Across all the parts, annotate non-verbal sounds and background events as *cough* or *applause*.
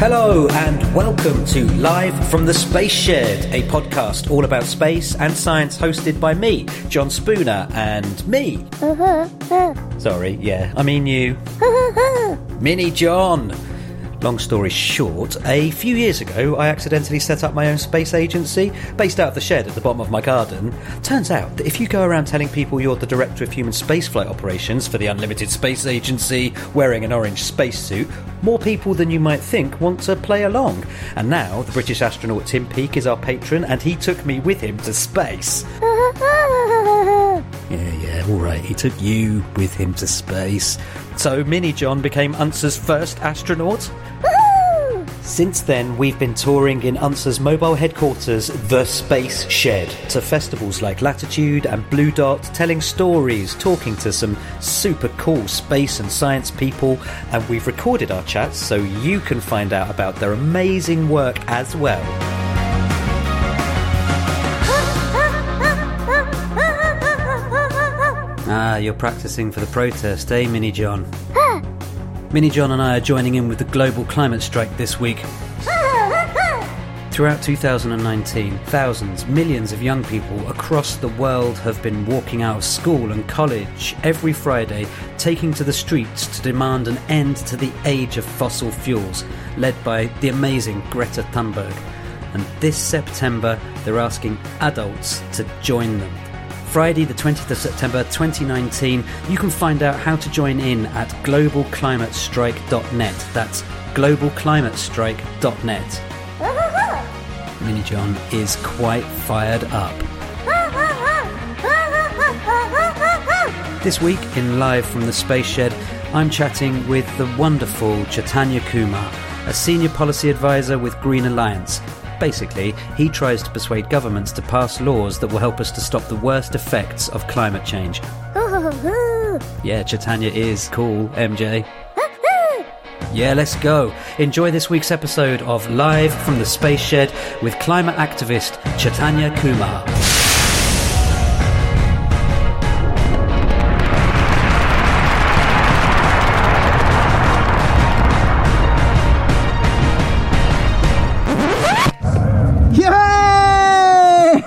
Hello and welcome to Live from the Space Shed, a podcast all about space and science hosted by me, John Spooner, and me. Uh-huh. Sorry, yeah, I mean you. *laughs* Mini John. Long story short, a few years ago I accidentally set up my own space agency based out of the shed at the bottom of my garden. Turns out that if you go around telling people you're the director of human spaceflight operations for the Unlimited Space Agency wearing an orange spacesuit, more people than you might think want to play along. And now the British astronaut Tim Peake is our patron and he took me with him to space. *laughs* Right. He took you with him to space. So Mini John became UNSA's first astronaut. Since then, we've been touring in UNSA's mobile headquarters, The Space Shed, to festivals like Latitude and Blue Dot, telling stories, talking to some super cool space and science people, and we've recorded our chats so you can find out about their amazing work as well. Ah, you're practicing for the protest, eh, Mini John? Mini John and I are joining in with the global climate strike this week. *laughs* Throughout 2019, thousands, millions of young people across the world have been walking out of school and college every Friday, taking to the streets to demand an end to the age of fossil fuels, led by the amazing Greta Thunberg. And this September, they're asking adults to join them. Friday, the 20th of September 2019. You can find out how to join in at globalclimatestrike.net. That's globalclimatestrike.net. *laughs* Mini John is quite fired up. *laughs* This week in Live from the Space Shed, I'm chatting with the wonderful Chaitanya Kumar, a senior policy advisor with Green Alliance. Basically, he tries to persuade governments to pass laws that will help us to stop the worst effects of climate change. *laughs* Yeah, Chaitanya is cool, MJ. Yeah, let's go. Enjoy this week's episode of Live from the Space Shed with climate activist Chaitanya Kumar.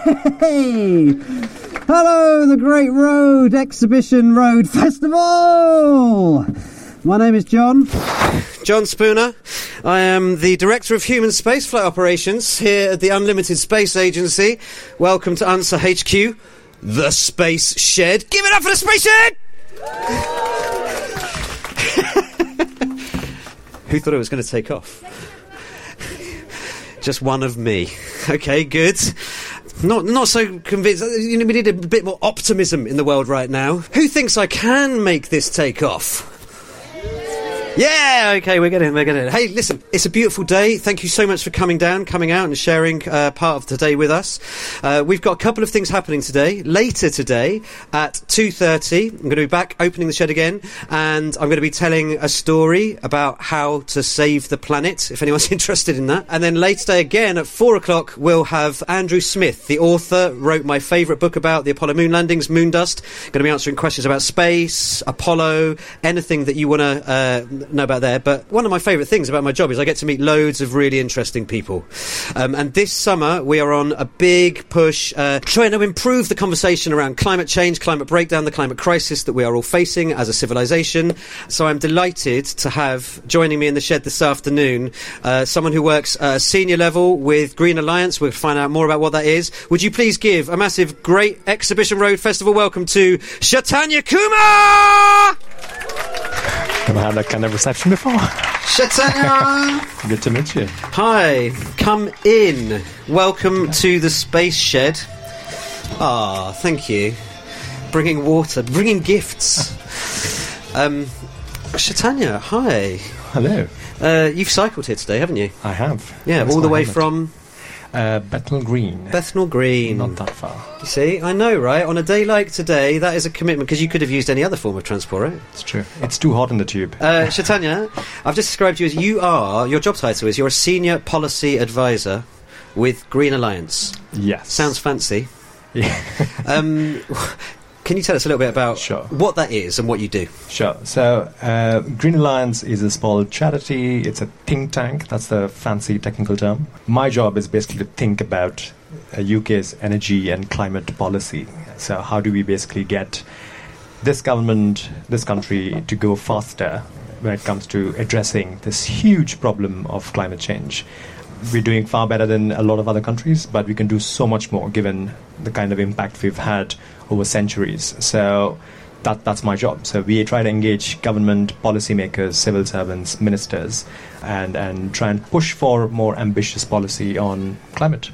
Yay! Hello, the Great Road Exhibition Road Festival! My name is John. John Spooner. I am the Director of Human Spaceflight Operations here at the Unlimited Space Agency. Welcome to UNSA HQ, the Space Shed. Give it up for the Space Shed! *laughs* Who thought it was going to take off? *laughs* Just one of me. Okay, good. Not not so convinced. Uh, you know, we need a bit more optimism in the world right now. Who thinks I can make this take off? Yeah, okay, we're getting, it, we're getting. Hey, listen, it's a beautiful day. Thank you so much for coming down, coming out, and sharing uh, part of the day with us. Uh, we've got a couple of things happening today. Later today at two thirty, I'm going to be back opening the shed again, and I'm going to be telling a story about how to save the planet. If anyone's *laughs* interested in that, and then later today again at four o'clock, we'll have Andrew Smith, the author, wrote my favourite book about the Apollo moon landings, Moondust. Going to be answering questions about space, Apollo, anything that you want to. Uh, know about there, but one of my favourite things about my job is I get to meet loads of really interesting people. Um, and this summer we are on a big push uh, trying to improve the conversation around climate change, climate breakdown, the climate crisis that we are all facing as a civilization. So I'm delighted to have joining me in the shed this afternoon uh, someone who works uh, senior level with Green Alliance. We'll find out more about what that is. Would you please give a massive, great Exhibition Road Festival welcome to Chaitanya Kumar! Never had that kind of reception before. Chaitanya! *laughs* Good to meet you. Hi, come in. Welcome to the Space Shed. Ah, thank you. Bringing water, bringing gifts. *laughs* um, Chaitanya, hi. Hello. Uh, you've cycled here today, haven't you? I have. Yeah, That's all the way from uh, Bethnal Green. Bethnal Green. Not that far. You see, I know, right? On a day like today, that is a commitment because you could have used any other form of transport, right? It's true. It's too hot in the tube. Uh, Chaitanya, I've just described you as you are, your job title is you're a senior policy advisor with Green Alliance. yes. Sounds fancy. Yeah. Um, *laughs* Can you tell us a little bit about Sure. what that is and what you do? Sure. So, uh, Green Alliance is a small charity. It's a think tank. That's the fancy technical term. My job is basically to think about uh, UK's energy and climate policy. So, how do we basically get this government, this country, to go faster when it comes to addressing this huge problem of climate change? We're doing far better than a lot of other countries, but we can do so much more given the kind of impact we've had over centuries. So that, that's my job. So we try to engage government, policymakers, civil servants, ministers, and, and try and push for more ambitious policy on climate.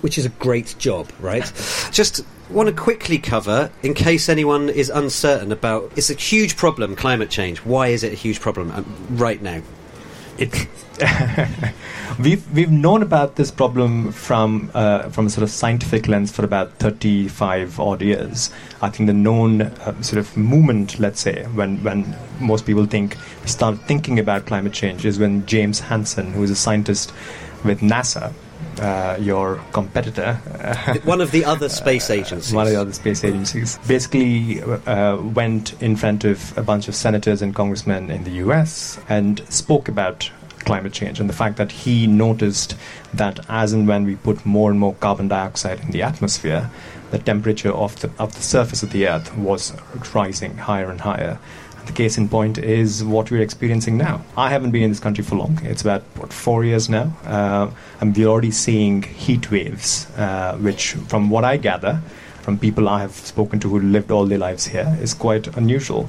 Which is a great job, right? Just want to quickly cover, in case anyone is uncertain about, it's a huge problem, climate change. Why is it a huge problem um, right now? It *laughs* we've we've known about this problem from uh, from a sort of scientific lens for about 35 odd years. I think the known uh, sort of movement, let's say, when when most people think start thinking about climate change is when James Hansen, who is a scientist with NASA, uh, your competitor, *laughs* One of the other space agencies. one of the other space agencies, basically uh, went in front of a bunch of senators and congressmen in the US and spoke about climate change and the fact that he noticed that as and when we put more and more carbon dioxide in the atmosphere, the temperature of the, of the surface of the earth was rising higher and higher. The case in point is what we're experiencing now. I haven't been in this country for long. It's about what four years now, uh, and we're already seeing heat waves, uh, which, from what I gather, from people I have spoken to who lived all their lives here, is quite unusual.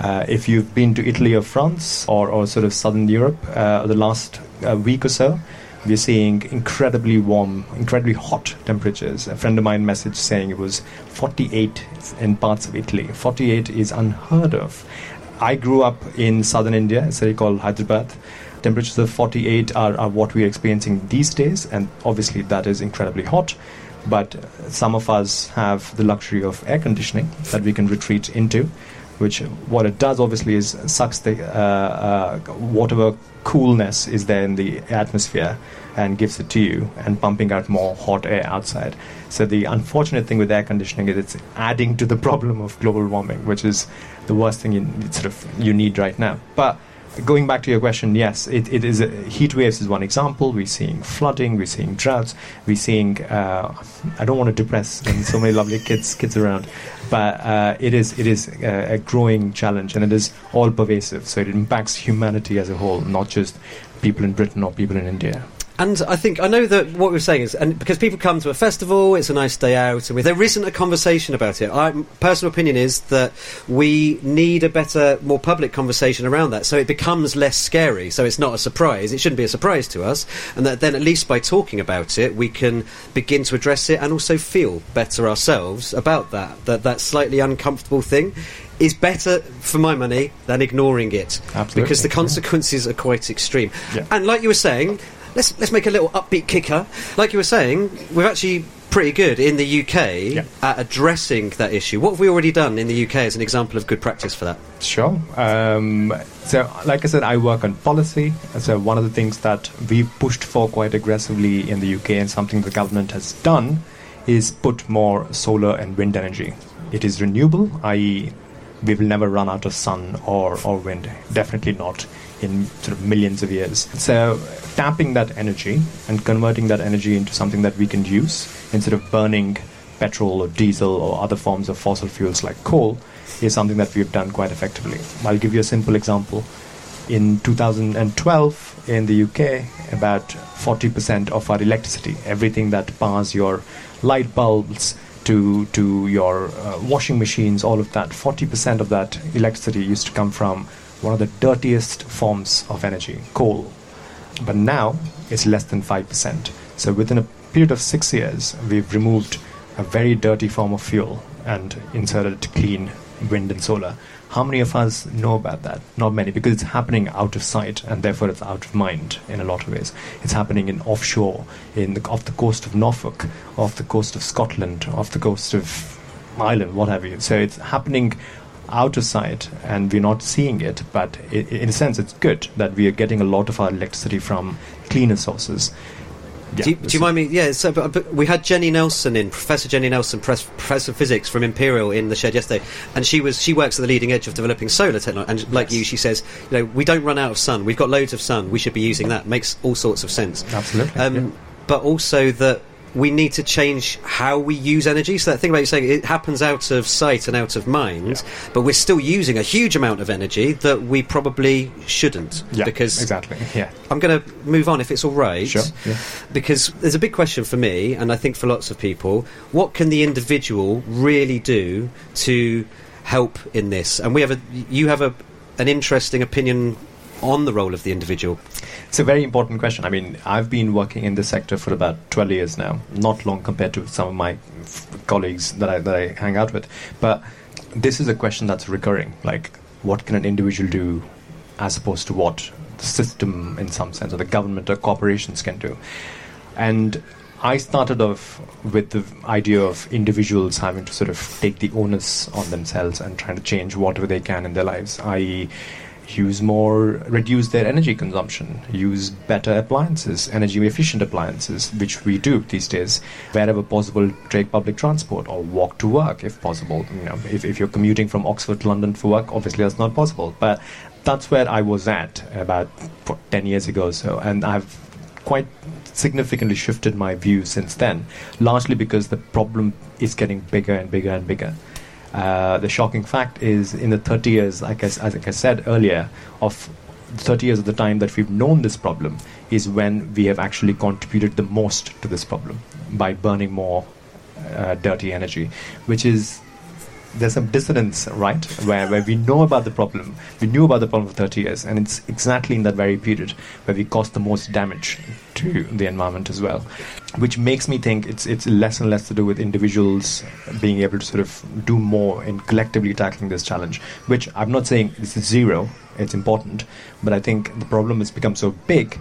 Uh, if you've been to Italy or France or, or sort of southern Europe uh, the last uh, week or so, we're seeing incredibly warm, incredibly hot temperatures. A friend of mine messaged saying it was 48 in parts of Italy. 48 is unheard of. I grew up in southern India, a city called Hyderabad. Temperatures of 48 are, are what we're experiencing these days, and obviously that is incredibly hot. But some of us have the luxury of air conditioning that we can retreat into, which what it does obviously is sucks the uh, uh, whatever coolness is there in the atmosphere and gives it to you and pumping out more hot air outside. So the unfortunate thing with air conditioning is it's adding to the problem of global warming, which is the worst thing you sort of you need right now. But going back to your question, yes, it, it is a, heat waves is one example. We're seeing flooding, we're seeing droughts, we're seeing. Uh, I don't want to depress *laughs* so many lovely kids kids around, but uh, it is it is a, a growing challenge and it is all pervasive. So it impacts humanity as a whole, not just people in Britain or people in India. And I think I know that what we're saying is, and because people come to a festival, it's a nice day out, and there isn't a conversation about it. My personal opinion is that we need a better, more public conversation around that, so it becomes less scary. So it's not a surprise. It shouldn't be a surprise to us, and that then at least by talking about it, we can begin to address it and also feel better ourselves about that. That that slightly uncomfortable thing is better for my money than ignoring it Absolutely, because the yeah. consequences are quite extreme. Yeah. And like you were saying, let's let's make a little upbeat kicker. Like you were saying, we're actually pretty good in the UK Yeah. at addressing that issue. What have we already done in the UK as an example of good practice for that? Sure. Um, so, like I said, I work on policy. So, one of the things that we've pushed for quite aggressively in the UK and something the government has done is put more solar and wind energy. It is renewable, i.e., we will never run out of sun or, or wind. Definitely not in sort of millions of years. So, tapping that energy and converting that energy into something that we can use instead of burning petrol or diesel or other forms of fossil fuels like coal is something that we've done quite effectively. I'll give you a simple example. In 2012, in the UK, about 40% of our electricity, everything that powers your light bulbs to to your uh, washing machines, all of that, 40% of that electricity used to come from one of the dirtiest forms of energy, coal. But now it's less than 5%. So within a period of six years, we've removed a very dirty form of fuel and inserted clean wind and solar. How many of us know about that? Not many, because it's happening out of sight and therefore it's out of mind in a lot of ways. It's happening in offshore, in the, off the coast of Norfolk, off the coast of Scotland, off the coast of Ireland, what have you. So it's happening out of sight and we're not seeing it, but i in a sense it's good that we are getting a lot of our electricity from cleaner sources. Yeah, do, you, do you mind me? Yeah, so but, but we had Jenny Nelson in, Professor Jenny Nelson, pres, Professor of Physics from Imperial in the shed yesterday, and she was she works at the leading edge of developing solar technology. And like Yes. you, she says, you know, we don't run out of sun. We've got loads of sun. We should be using that. Makes all sorts of sense. Absolutely. Um, yeah. But also that we need to change how we use energy. So that thing about you saying it happens out of sight and out of mind, but we're still using a huge amount of energy that we probably shouldn't. Yeah, because exactly. Yeah. I'm going to move on if it's all right. Sure. Yeah. Because there's a big question for me, and I think for lots of people what can the individual really do to help in this? And we have a, you have a, an interesting opinion on the role of the individual. It's a very important question. I mean, I've been working in this sector for about 12 years now, not long compared to some of my f- colleagues that I, that I hang out with. But this is a question that's recurring. Like, what can an individual do as opposed to what the system, in some sense, or the government or corporations can do? And I started off with the idea of individuals having to sort of take the onus on themselves and trying to change whatever they can in their lives, i.e., use more, reduce their energy consumption, use better appliances, energy efficient appliances, which we do these days. Wherever possible, take public transport or walk to work if possible. You know, if, if you're commuting from Oxford to London for work, obviously that's not possible. But that's where I was at about 10 years ago or so. And I've quite significantly shifted my view since then, largely because the problem is getting bigger and bigger and bigger. Uh, the shocking fact is, in the 30 years, like I, as I said earlier, of 30 years of the time that we've known this problem, is when we have actually contributed the most to this problem by burning more uh, dirty energy, which is there's some dissonance, right? Where, where we know about the problem, we knew about the problem for 30 years, and it's exactly in that very period where we caused the most damage to the environment as well. Which makes me think it's it's less and less to do with individuals being able to sort of do more in collectively tackling this challenge. Which I'm not saying this is zero; it's important, but I think the problem has become so big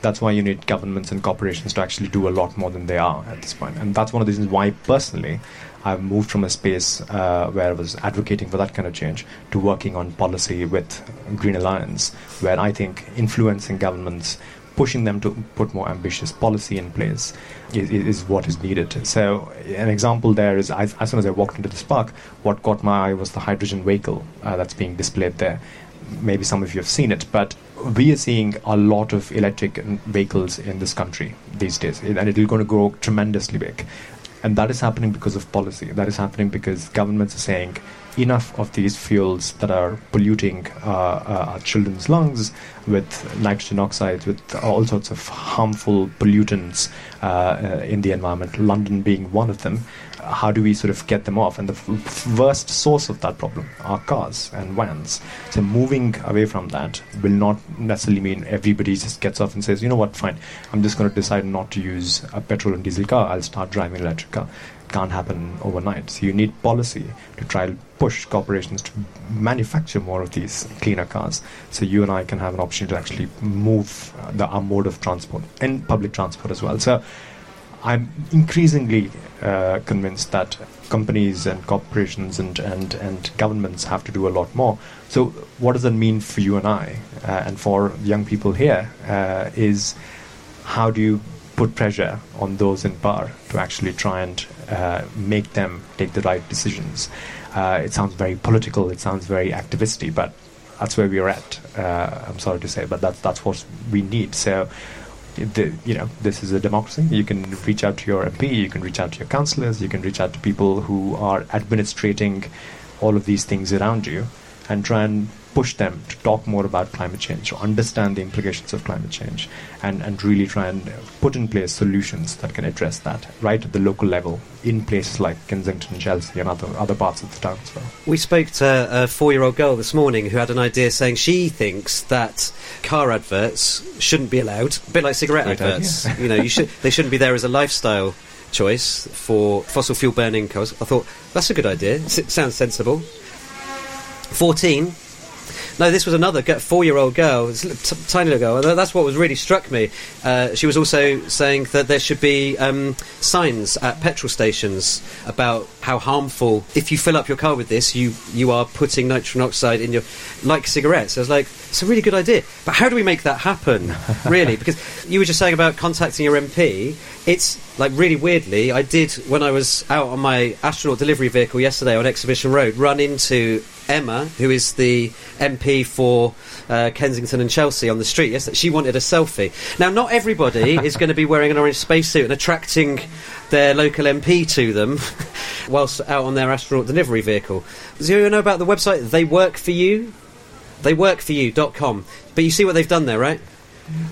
that's why you need governments and corporations to actually do a lot more than they are at this point. And that's one of the reasons why, personally, I've moved from a space uh, where I was advocating for that kind of change to working on policy with Green Alliance, where I think influencing governments, pushing them to put more ambitious policy in place, is, is what is needed. So, an example there is as soon as I walked into this park, what caught my eye was the hydrogen vehicle uh, that's being displayed there maybe some of you have seen it, but we are seeing a lot of electric vehicles in this country these days, and it's going to grow tremendously big. And that is happening because of policy. That is happening because governments are saying enough of these fuels that are polluting uh, uh, our children's lungs with nitrogen oxides, with all sorts of harmful pollutants uh, uh, in the environment, London being one of them. How do we sort of get them off? And the f- worst source of that problem are cars and vans. So moving away from that will not necessarily mean everybody just gets off and says, you know what, fine, I'm just going to decide not to use a petrol and diesel car. I'll start driving electric car. Can't happen overnight. So you need policy to try and push corporations to manufacture more of these cleaner cars. So you and I can have an option to actually move the our mode of transport and public transport as well. So I'm increasingly uh, convinced that companies and corporations and, and, and governments have to do a lot more. So, what does that mean for you and I, uh, and for young people here? Uh, is how do you put pressure on those in power to actually try and uh, make them take the right decisions? Uh, it sounds very political. It sounds very activisty, but that's where we are at. Uh, I'm sorry to say, but that's that's what we need. So the, you know, this is a democracy. You can reach out to your MP, you can reach out to your councillors, you can reach out to people who are administrating all of these things around you and try and push them to talk more about climate change, to understand the implications of climate change, and, and really try and put in place solutions that can address that right at the local level in places like Kensington, Chelsea, and other, other parts of the town as well. We spoke to a four year old girl this morning who had an idea saying she thinks that car adverts shouldn't be allowed, a bit like cigarette Great adverts. idea. you know, you should, they shouldn't be there as a lifestyle choice for fossil fuel burning cars. I thought, that's a good idea. S- sounds sensible. 14. No, this was another four-year-old girl, t- tiny little girl. That's what was really struck me. Uh, she was also saying that there should be um, signs at petrol stations about how harmful. If you fill up your car with this, you you are putting nitrogen oxide in your like cigarettes. I was like, it's a really good idea, but how do we make that happen? *laughs* really, because you were just saying about contacting your MP. It's like really weirdly, I did when I was out on my astronaut delivery vehicle yesterday on Exhibition Road, run into Emma, who is the MP for uh, Kensington and Chelsea on the street. Yes, that she wanted a selfie. Now, not everybody *laughs* is going to be wearing an orange spacesuit and attracting their local MP to them *laughs* whilst out on their astronaut delivery vehicle. Do you know about the website They Work For You? Theyworkforyou.com. But you see what they've done there, right?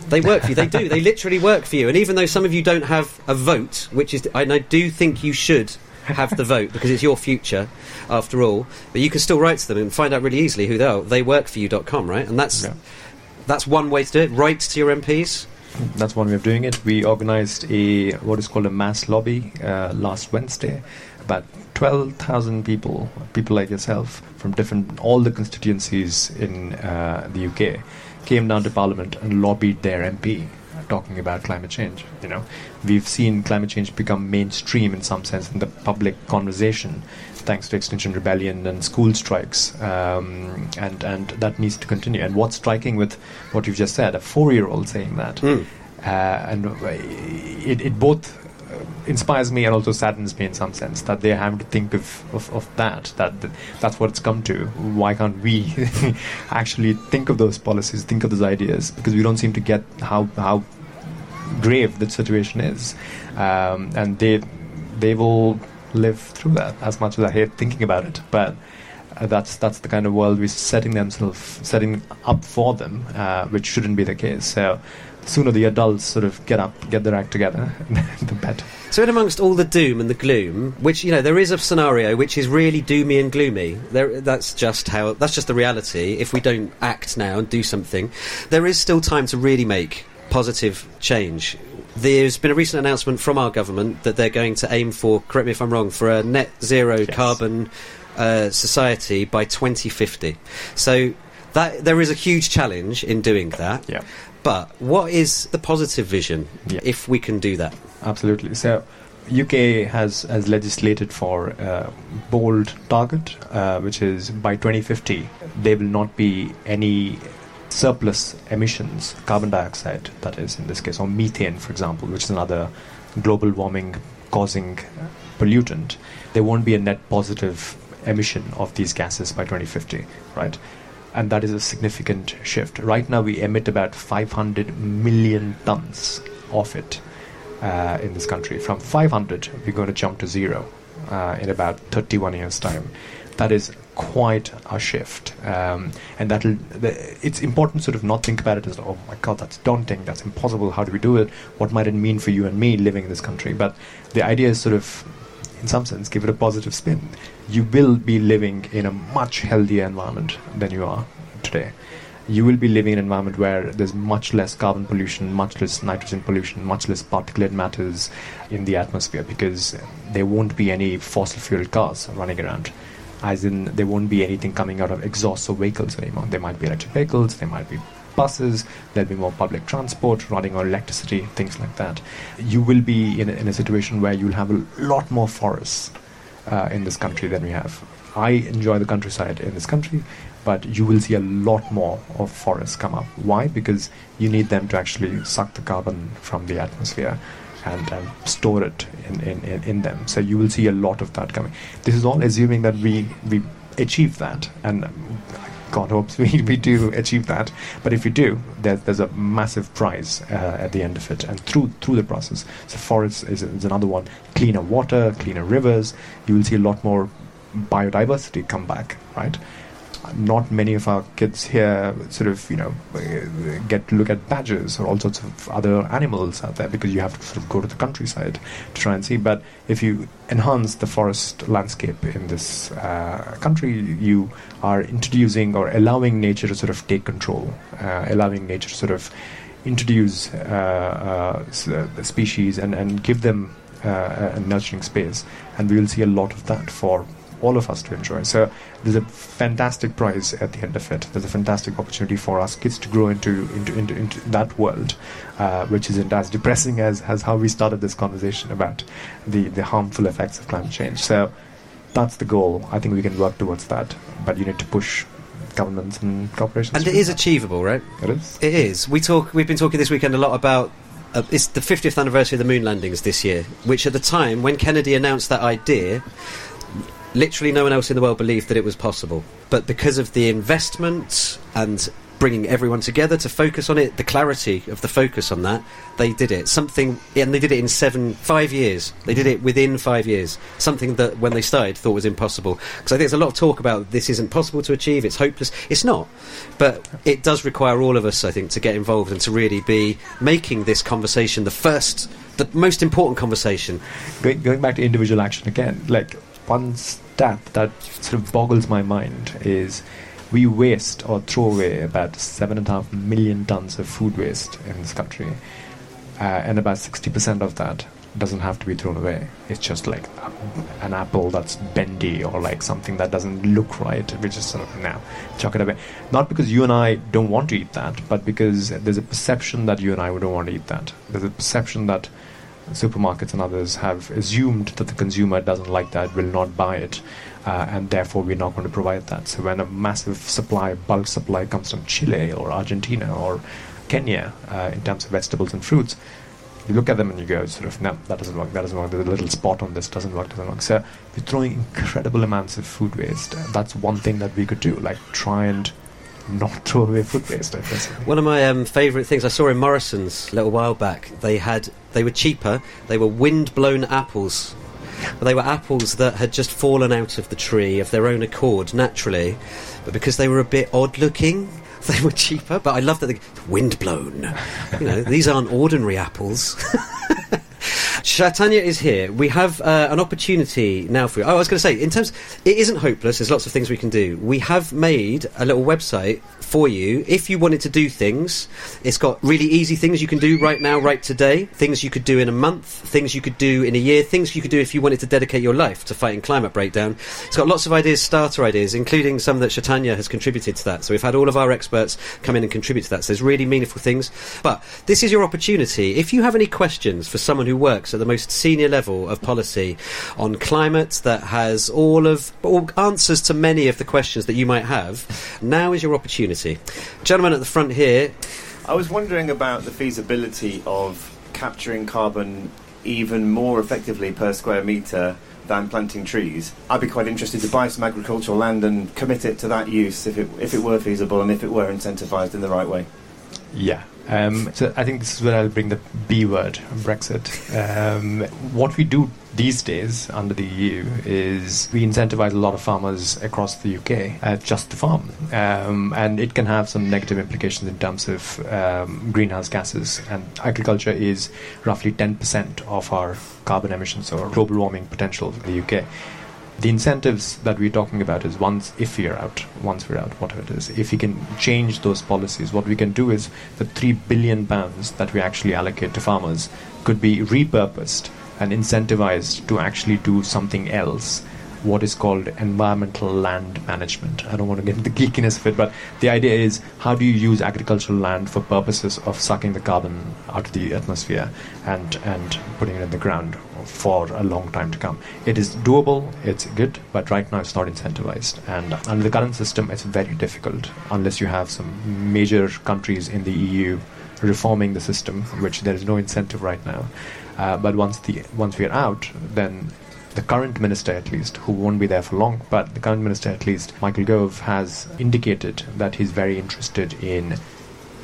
They work for you. They do. They literally work for you. And even though some of you don't have a vote, which is, and I do think you should have the vote because it's your future, after all. But you can still write to them and find out really easily who they are. Theyworkforyou.com, right? And that's Yeah. that's one way to do it. Write to your MPs. That's one way of doing it. We organized a what is called a mass lobby uh, last Wednesday. About twelve thousand people, people like yourself from different all the constituencies in uh, the UK, came down to Parliament and lobbied their MP, talking about climate change. You know, we've seen climate change become mainstream in some sense in the public conversation, thanks to Extinction Rebellion and school strikes, um, and and that needs to continue. And what's striking with what you've just said, a four-year-old saying that, Mm. uh, and uh, it, it both uh, inspires me and also saddens me in some sense that they have to think of, of, of that, that that that's what it's come to. Why can't we *laughs* actually think of those policies, think of those ideas? Because we don't seem to get how how grave the situation is, um, and they they will live through that. As much as I hate thinking about it, but uh, that's that's the kind of world we're setting themselves setting up for them, uh, which shouldn't be the case. So sooner the adults sort of get up, get their act together, *laughs* the better. So, in amongst all the doom and the gloom, which you know, there is a scenario which is really doomy and gloomy. There, that's just how. That's just the reality. If we don't act now and do something, there is still time to really make positive change. There's been a recent announcement from our government that they're going to aim for. Correct me if I'm wrong. For a net zero Yes. carbon uh, society by 2050. So that there is a huge challenge in doing that. Yeah. But what is the positive vision Yeah. if we can do that? Absolutely. So, UK has has legislated for a bold target, uh, which is by 2050 there will not be any surplus emissions, carbon dioxide, that is in this case, or methane, for example, which is another global warming causing pollutant. There won't be a net positive emission of these gases by 2050, right? And that is a significant shift. Right now, we emit about 500 million tons of it uh, in this country. From 500, we're going to jump to zero uh, in about 31 years' time. That is quite a shift, um, and. The, it's important sort of not think about it as, oh my god, that's daunting, that's impossible. How do we do it? What might it mean for you and me living in this country? But the idea is sort of, in some sense, give it a positive spin. You will be living in a much healthier environment than you are today you will be living in an environment where there's much less carbon pollution, much less nitrogen pollution, much less particulate matters in the atmosphere because there won't be any fossil fuel cars running around. As in, there won't be anything coming out of exhausts of vehicles anymore. There might be electric vehicles, there might be buses, there'll be more public transport running on electricity, things like that. You will be in a, in a situation where you'll have a lot more forests uh, in this country than we have. I enjoy the countryside in this country, but you will see a lot more of forests come up. Why? Because you need them to actually suck the carbon from the atmosphere and, and store it in, in, in, in them. So you will see a lot of that coming. This is all assuming that we, we achieve that, and God hopes we, we do achieve that. But if we do, there, there's a massive prize uh, at the end of it, and through through the process. So forests is, is another one. Cleaner water, cleaner rivers. You will see a lot more biodiversity come back, right? Not many of our kids here sort of, you know, get to look at badgers or all sorts of other animals out there because you have to sort of go to the countryside to try and see. But if you enhance the forest landscape in this uh, country, you are introducing or allowing nature to sort of take control, uh, allowing nature to sort of introduce uh, uh, uh, species and, and give them uh, a nurturing space. And we will see a lot of that for all of us to enjoy. So there's a fantastic prize at the end of it. There's a fantastic opportunity for us kids to grow into into into, into that world, uh, which isn't as depressing as, as how we started this conversation about the, the harmful effects of climate change. So that's the goal. I think we can work towards that, but you need to push governments and corporations. And it is that. achievable, right? It is. It is. We talk. We've been talking this weekend a lot about. Uh, it's the 50th anniversary of the moon landings this year, which at the time when Kennedy announced that idea, literally no one else in the world believed that it was possible. But because of the investment and bringing everyone together to focus on it, the clarity of the focus on that, they did it. Something, and they did it in seven, five years. They did it within five years. Something that when they started thought was impossible. Because I think there's a lot of talk about this isn't possible to achieve. It's hopeless. It's not, but it does require all of us, I think, to get involved and to really be making this conversation the first, the most important conversation. Going, going back to individual action again, like one stat that sort of boggles my mind is we waste or throw away about seven and a half million tons of food waste in this country, uh, and about sixty percent of that doesn't have to be thrown away. It's just like an apple that's bendy or like something that doesn't look right, We just sort of now chuck it away. Not because you and I don't want to eat that, but because there's a perception that you and I don't want to eat that. There's a perception that supermarkets and others have assumed that the consumer doesn't like that, will not buy it, uh, and therefore we're not going to provide that. So when a massive supply, bulk supply comes from Chile or Argentina or Kenya uh, in terms of vegetables and fruits, you look at them and you go, sort of, no, that doesn't work, that doesn't work, there's a little spot on this, doesn't work, doesn't work. So we're throwing incredible amounts of food waste. That's one thing that we could do, like try and not throw away. One of my um, favourite things I saw in Morrison's a little while back. They had they were cheaper. They were wind blown apples. They were apples that had just fallen out of the tree of their own accord naturally, but because they were a bit odd looking, *laughs* they were cheaper. But I love that they wind blown. You know, these aren't ordinary apples. *laughs* Chaitanya is here. We have uh, an opportunity now for you. Oh, I was going to say, in terms, it isn't hopeless. There's lots of things we can do. We have made a little website for you. If you wanted to do things, it's got really easy things you can do right now, right today. Things you could do in a month. Things you could do in a year. Things you could do if you wanted to dedicate your life to fighting climate breakdown. It's got lots of ideas, starter ideas, including some that Chaitanya has contributed to that. So we've had all of our experts come in and contribute to that. So there's really meaningful things. But this is your opportunity. If you have any questions for someone who works at the most senior level of policy on climate that has all of all answers to many of the questions that you might have, now is your opportunity. Gentleman at the front here, I was wondering about the feasibility of capturing carbon even more effectively per square metre than planting trees. I'd be quite interested to buy some agricultural land and commit it to that use if it, if it were feasible and if it were incentivised in the right way. Yeah. Um, so I think this is where I'll bring the B word, Brexit. Um, what we do these days under the EU is we incentivize a lot of farmers across the UK uh, just to farm. Um, and it can have some negative implications in terms of um, greenhouse gases. And agriculture is roughly 10% of our carbon emissions or global warming potential in the UK the incentives that we're talking about is once if we're out once we're out whatever it is if we can change those policies what we can do is the 3 billion pounds that we actually allocate to farmers could be repurposed and incentivized to actually do something else what is called environmental land management. I don't want to get into the geekiness of it, but the idea is how do you use agricultural land for purposes of sucking the carbon out of the atmosphere and, and putting it in the ground for a long time to come. It is doable, it's good, but right now it's not incentivized. And under the current system, it's very difficult unless you have some major countries in the EU reforming the system, which there is no incentive right now. Uh, but once the once we are out, then the current minister, at least, who won't be there for long, but the current minister, at least, Michael Gove, has indicated that he's very interested in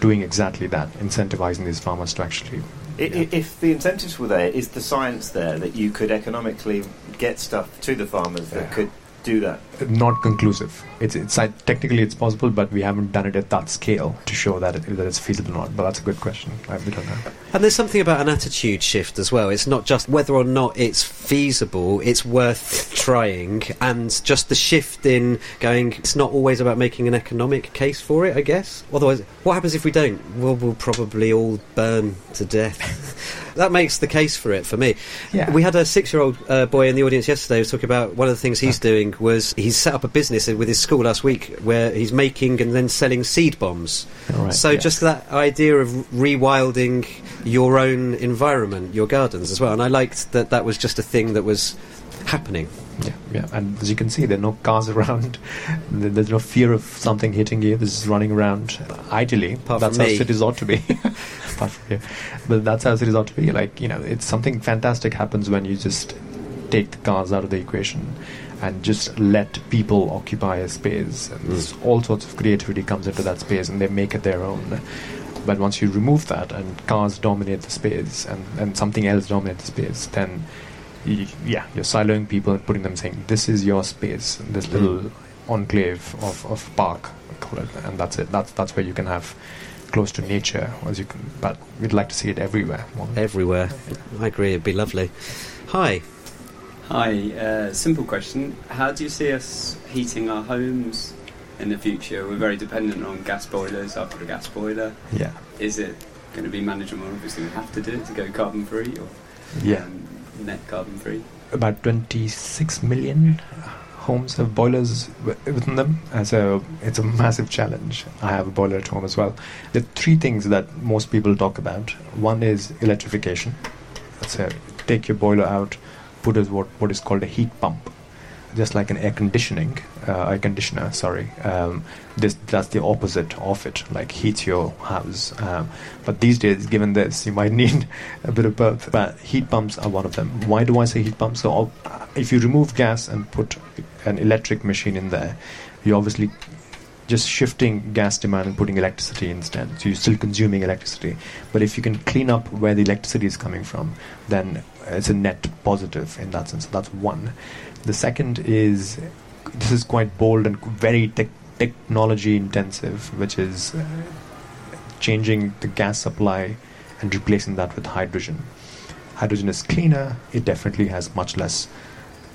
doing exactly that, incentivizing these farmers to actually. If the incentives were there, is the science there that you could economically get stuff to the farmers that could do that? Not conclusive. It's, it's technically it's possible, but we haven't done it at that scale to show that it, that it's feasible or not. But that's a good question. I we don't know. and there's something about an attitude shift as well. It's not just whether or not it's feasible, it's worth trying, and just the shift in going, it's not always about making an economic case for it, I guess. Otherwise, what happens if we don't? Well, we'll probably all burn to death. *laughs* That makes the case for it for me. Yeah. We had a six-year-old uh, boy in the audience yesterday who was talking about one of the things he's doing was he's set up a business with his school last week where he's making and then selling seed bombs. Right, so yeah. just that idea of rewilding your own environment, your gardens as well. And I liked that that was just a thing that was happening. Yeah, yeah, and as you can see, there are no cars around. *laughs* There's no fear of something hitting you. This is running around. Ideally, Apart that's how me. cities ought to be. *laughs* Apart from you, but that's how cities ought to be. Like you know, it's something fantastic happens when you just take the cars out of the equation and just let people occupy a space. And hmm. there's all sorts of creativity comes into that space, and they make it their own. But once you remove that and cars dominate the space and, and something else dominates the space, then y- yeah, you're siloing people and putting them saying, this is your space, this hmm. little enclave of, of park, call it, and that's it. That's that's where you can have close to nature, as you can. But we'd like to see it everywhere. Everywhere. I agree, it'd be lovely. Hi. Hi, uh, simple question. How do you see us heating our homes in the future? We're very dependent on gas boilers. I've got a gas boiler. Yeah, Is it going to be manageable? Obviously, we have to do it to go carbon free or yeah. um, net carbon free. About 26 million homes have boilers within them. Uh, so it's a massive challenge. I have a boiler at home as well. There are three things that most people talk about. One is electrification. A, take your boiler out, put as what, what is called a heat pump. Just like an air conditioning, uh, air conditioner, sorry. Um, this that's the opposite of it, like heats your house. Um, but these days, given this, you might *laughs* need a bit of both. But heat pumps are one of them. Why do I say heat pumps? So, all- if you remove gas and put an electric machine in there, you're obviously just shifting gas demand and putting electricity instead. So you're still consuming electricity. But if you can clean up where the electricity is coming from, then it's a net positive in that sense. So that's one. The second is this is quite bold and very tech technology intensive, which is uh, changing the gas supply and replacing that with hydrogen. Hydrogen is cleaner, it definitely has much less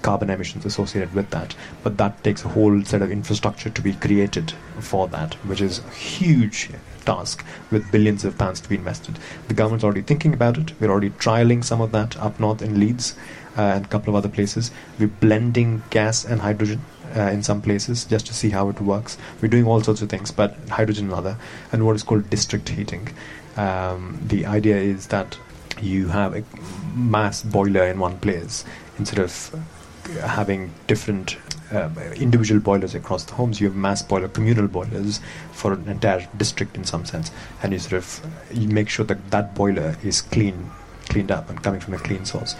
carbon emissions associated with that, but that takes a whole set of infrastructure to be created for that, which is huge task with billions of pounds to be invested. The government's already thinking about it, we're already trialing some of that up north in Leeds uh, and a couple of other places. We're blending gas and hydrogen uh, in some places just to see how it works. We're doing all sorts of things, but hydrogen another, and what is called district heating. Um, the idea is that you have a mass boiler in one place instead of having different um, individual boilers across the homes. You have mass boiler, communal boilers for an entire district in some sense, and you sort of you make sure that that boiler is clean, cleaned up, and coming from a clean source.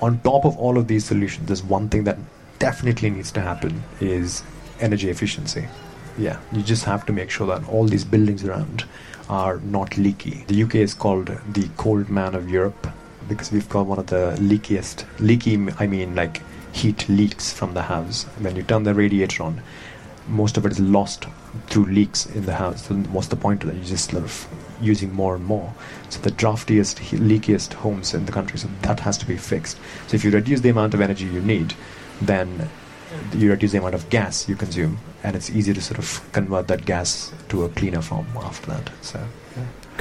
On top of all of these solutions, there's one thing that definitely needs to happen is energy efficiency. Yeah, you just have to make sure that all these buildings around are not leaky. The UK is called the cold man of Europe because we've got one of the leakiest leaky I mean like heat leaks from the house. When you turn the radiator on, most of it is lost through leaks in the house. So what's the point of that? You're just sort of using more and more. So the draftiest, leakiest homes in the country. So that has to be fixed. So if you reduce the amount of energy you need, then you reduce the amount of gas you consume, and it's easy to sort of convert that gas to a cleaner form after that. So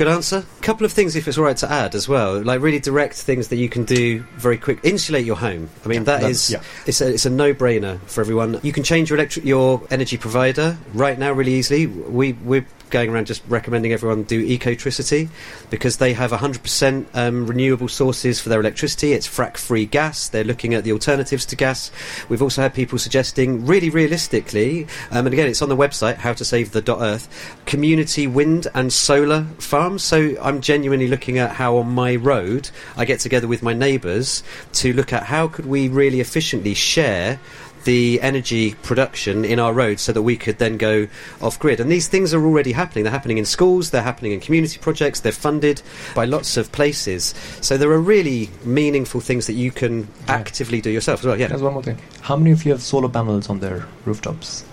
Good answer. A couple of things, if it's all right to add as well, like really direct things that you can do very quick. Insulate your home. I mean, Yeah, that that's- yeah. it's a it's a no brainer for everyone. You can change your electric your energy provider right now really easily. We we're going around just recommending everyone do Ecotricity because they have 100% um, renewable sources for their electricity. It's frack free gas. They're looking at the alternatives to gas. We've also had people suggesting, really realistically, um, and again, it's on the website, how to save the .earth, community wind and solar farms. So I'm genuinely looking at how on my road I get together with my neighbours to look at how could we really efficiently share the energy production in our roads so that we could then go off grid. And these things are already happening. They're happening in schools, they're happening in community projects, they're funded by lots of places. So there are really meaningful things that you can actively do yourself as well. Yeah. There's one more thing. How many of you have solar panels on their rooftops?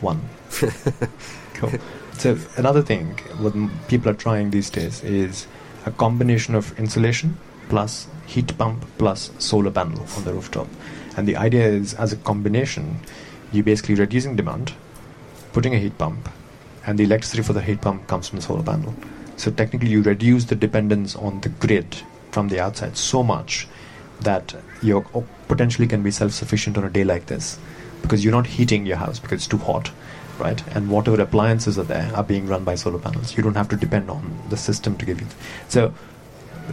One. *laughs* cool. So another thing what people are trying these days is a combination of insulation plus heat pump plus solar panel on the rooftop. And the idea is, as a combination, you're basically reducing demand, putting a heat pump, and the electricity for the heat pump comes from the solar panel. So technically, you reduce the dependence on the grid from the outside so much that you potentially can be self-sufficient on a day like this because you're not heating your house because it's too hot right? And whatever appliances are there are being run by solar panels. You don't have to depend on the system to give you so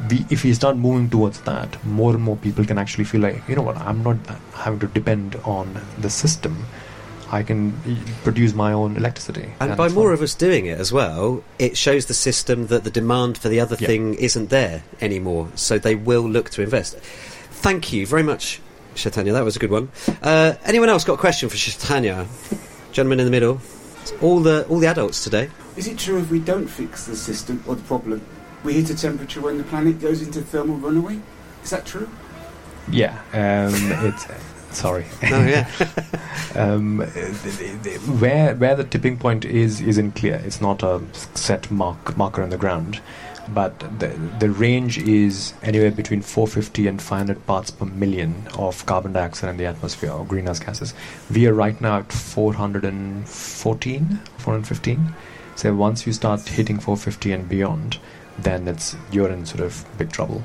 we, if we start moving towards that more and more people can actually feel like you know what i'm not having to depend on the system I can produce my own electricity. And, by more of us doing it as well, it shows the system that the demand for the other yeah. thing isn't there anymore. So they will look to invest. Thank you very much, Chaitanya. That was a good one. Uh, anyone else got a question for Chaitanya? Gentleman in the middle. All the all the adults today. Is it true if we don't fix the system or the problem, we hit a temperature when the planet goes into thermal runaway? Is that true? Yeah, um, it's Sorry. *laughs* Oh yeah. *laughs* um, the, the, where where the tipping point is isn't clear. It's not a set mark marker on the ground, but the the range is anywhere between 450 and 500 parts per million of carbon dioxide in the atmosphere or greenhouse gases. We are right now at 414, 415. So once you start hitting 450 and beyond, then it's you're in sort of big trouble.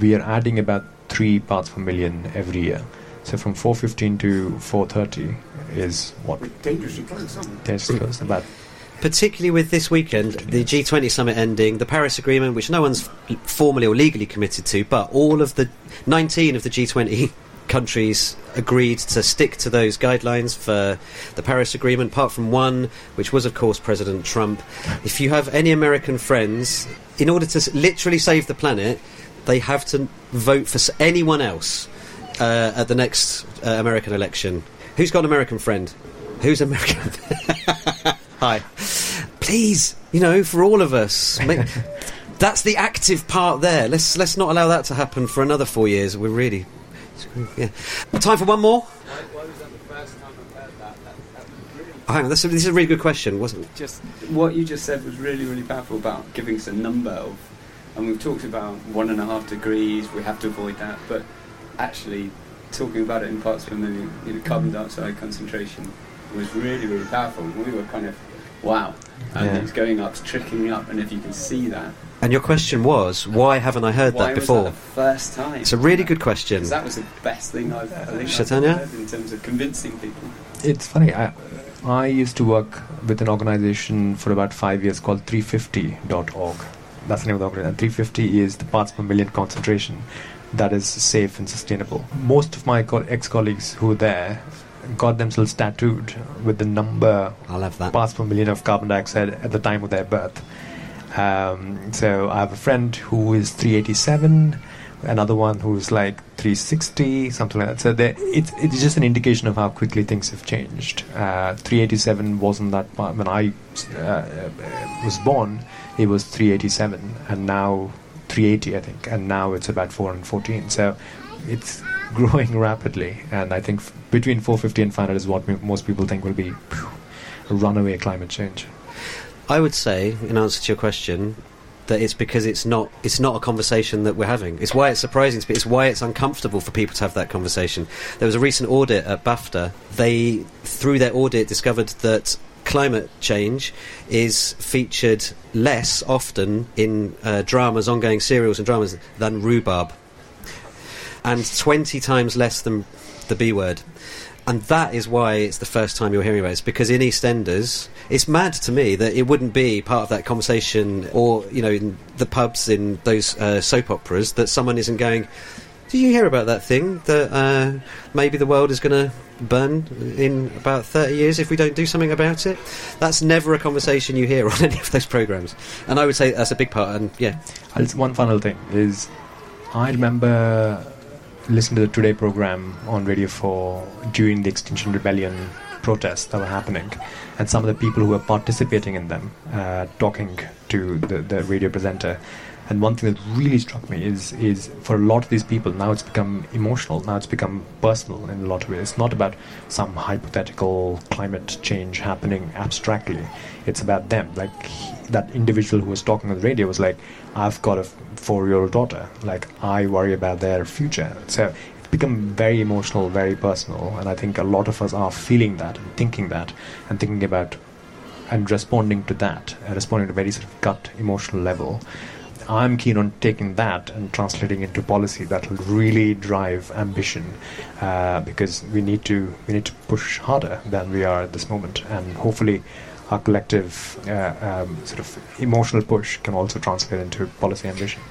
We are adding about three parts per million every year. So from 4.15 to 4.30 is what? Dangerously close, Dangerously close, about particularly with this weekend, the G20 summit ending, the Paris Agreement, which no one's formally or legally committed to, but all of the 19 of the G20 countries agreed to stick to those guidelines for the Paris Agreement, apart from one, which was, of course, President Trump. If you have any American friends, in order to literally save the planet, they have to vote for anyone else uh, at the next uh, American election. Who's got an American friend? Who's American? *laughs* Hi. Please, you know, for all of us. Make, *laughs* that's the active part there. Let's let's not allow that to happen for another four years. We're really, yeah. Time for one more. Why, was that the first time I've heard that? that, that really hang on, this is a really good question, wasn't it? Just what you just said was really, really powerful about giving us a number of, and we've talked about one and a half degrees. We have to avoid that, but actually talking about it in parts of the you know, carbon dioxide concentration was really, really powerful. We were kind of, wow. And yeah. it's going up, it's trickling up, and if you can see that. And your question was, why haven't I heard that before? That first time. It's a really good question. That was the best thing I've, I think I've heard in terms of convincing people. It's funny. I, I used to work with an organization for about five years called 350.org. That's the name of the organization. 350 is the parts per million concentration that is safe and sustainable. Most of my co- ex colleagues who were there got themselves tattooed with the number I love that. parts per million of carbon dioxide at the time of their birth. Um, so I have a friend who is 387, another one who's like 360, something like that. So it's it's just an indication of how quickly things have changed. Uh, 387 wasn't that when I uh, was born. It was 387, and now 380, I think, and now it's about 414. So it's *laughs* growing rapidly, and I think f- between 450 and 500 is what m- most people think will be phew, a runaway climate change. I would say, in answer to your question, that it's because it's not it's not a conversation that we're having. It's why it's surprising to. It's why it's uncomfortable for people to have that conversation. There was a recent audit at BAFTA. They, through their audit, discovered that climate change is featured less often in uh, dramas, ongoing serials and dramas than rhubarb, and 20 times less than the B word. And that is why it's the first time you're hearing about it. It's because in EastEnders, it's mad to me that it wouldn't be part of that conversation, or you know, in the pubs in those uh, soap operas, that someone isn't going. Did you hear about that thing that uh, maybe the world is going to burn in about 30 years if we don't do something about it. That's never a conversation you hear *laughs* on any of those programs. And I would say that's a big part. And yeah. One final thing is I remember listening to the Today program on Radio 4 during the Extinction Rebellion protests that were happening, and some of the people who were participating in them uh, talking to the, the radio presenter and one thing that really struck me is is for a lot of these people now it's become emotional. Now it's become personal in a lot of ways. It's not about some hypothetical climate change happening abstractly. It's about them. Like that individual who was talking on the radio was like, "I've got a four-year-old daughter. Like I worry about their future." So it's become very emotional, very personal, and I think a lot of us are feeling that and thinking that and thinking about and responding to that, uh, responding to a very sort of gut emotional level. I'm keen on taking that and translating into policy that will really drive ambition, uh, because we need to we need to push harder than we are at this moment, and hopefully, our collective uh, um, sort of emotional push can also translate into policy ambition.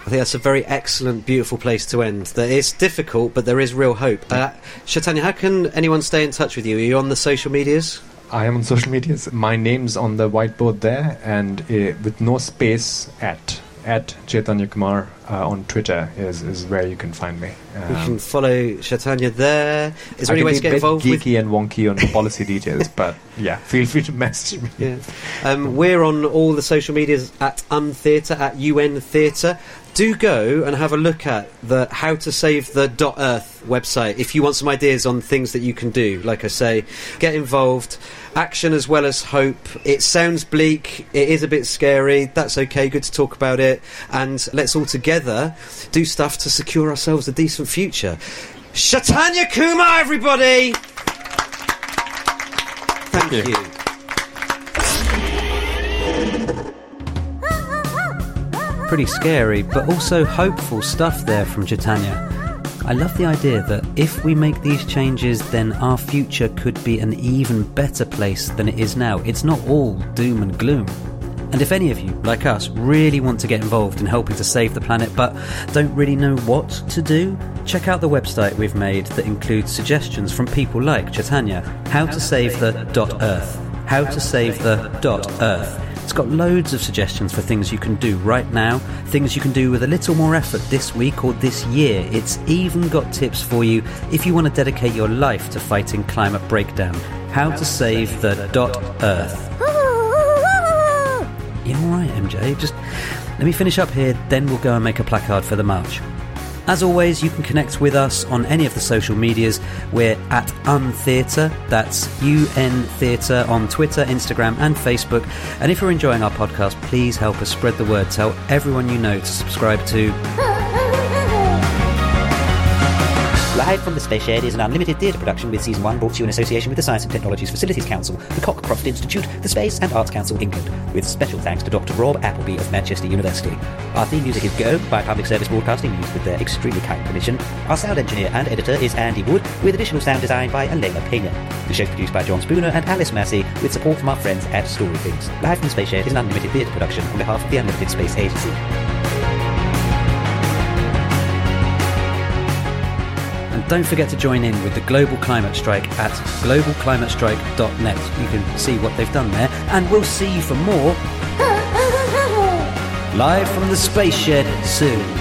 I think that's a very excellent, beautiful place to end. That it's difficult, but there is real hope. Uh, Chaitanya, how can anyone stay in touch with you? Are you on the social medias? I am on social medias. My name's on the whiteboard there, and uh, with no space at at Chaitanya Kumar uh, on Twitter is, is where you can find me. you can follow Chaitanya there. Is there I any way to get involved with? geeky and wonky on *laughs* policy details, but yeah, feel free to message me. Yeah. Um, we're on all the social medias at Untheatre, at UN Theatre. Do go and have a look at the How to Save the .earth website if you want some ideas on things that you can do. Like I say, get involved. Action as well as hope. It sounds bleak. It is a bit scary. That's okay. Good to talk about it. And let's all together do stuff to secure ourselves a decent future. Chaitanya Kumar, everybody! Thank, you. you. Pretty scary, but also hopeful stuff there from Chaitanya. I love the idea that if we make these changes, then our future could be an even better place than it is now. It's not all doom and gloom. And if any of you, like us, really want to get involved in helping to save the planet but don't really know what to do, check out the website we've made that includes suggestions from people like Chaitanya. How to save the dot earth. How to save the dot earth. It's got loads of suggestions for things you can do right now, things you can do with a little more effort this week or this year. It's even got tips for you if you want to dedicate your life to fighting climate breakdown. How to save the dot earth. *laughs* You're alright, MJ? Just let me finish up here, then we'll go and make a placard for the march. As always, you can connect with us on any of the social medias. We're at Untheatre, that's UN Theatre on Twitter, Instagram, and Facebook. And if you're enjoying our podcast, please help us spread the word. Tell everyone you know to subscribe to *laughs* Live from the Space Shed is an unlimited theatre production with Season 1 brought to you in association with the Science and Technologies Facilities Council, the Cockcroft Institute, the Space and Arts Council England, with special thanks to Dr. Rob Appleby of Manchester University. Our theme music is Go by Public Service Broadcasting, used with their extremely kind permission. Our sound engineer and editor is Andy Wood, with additional sound design by Elena Pena. The show is produced by John Spooner and Alice Massey, with support from our friends at Story Things. Live from the Space Shed is an unlimited theatre production on behalf of the Unlimited Space Agency. Don't forget to join in with the Global Climate Strike at globalclimatestrike.net. You can see what they've done there, and we'll see you for more *laughs* live from the Space Shed soon.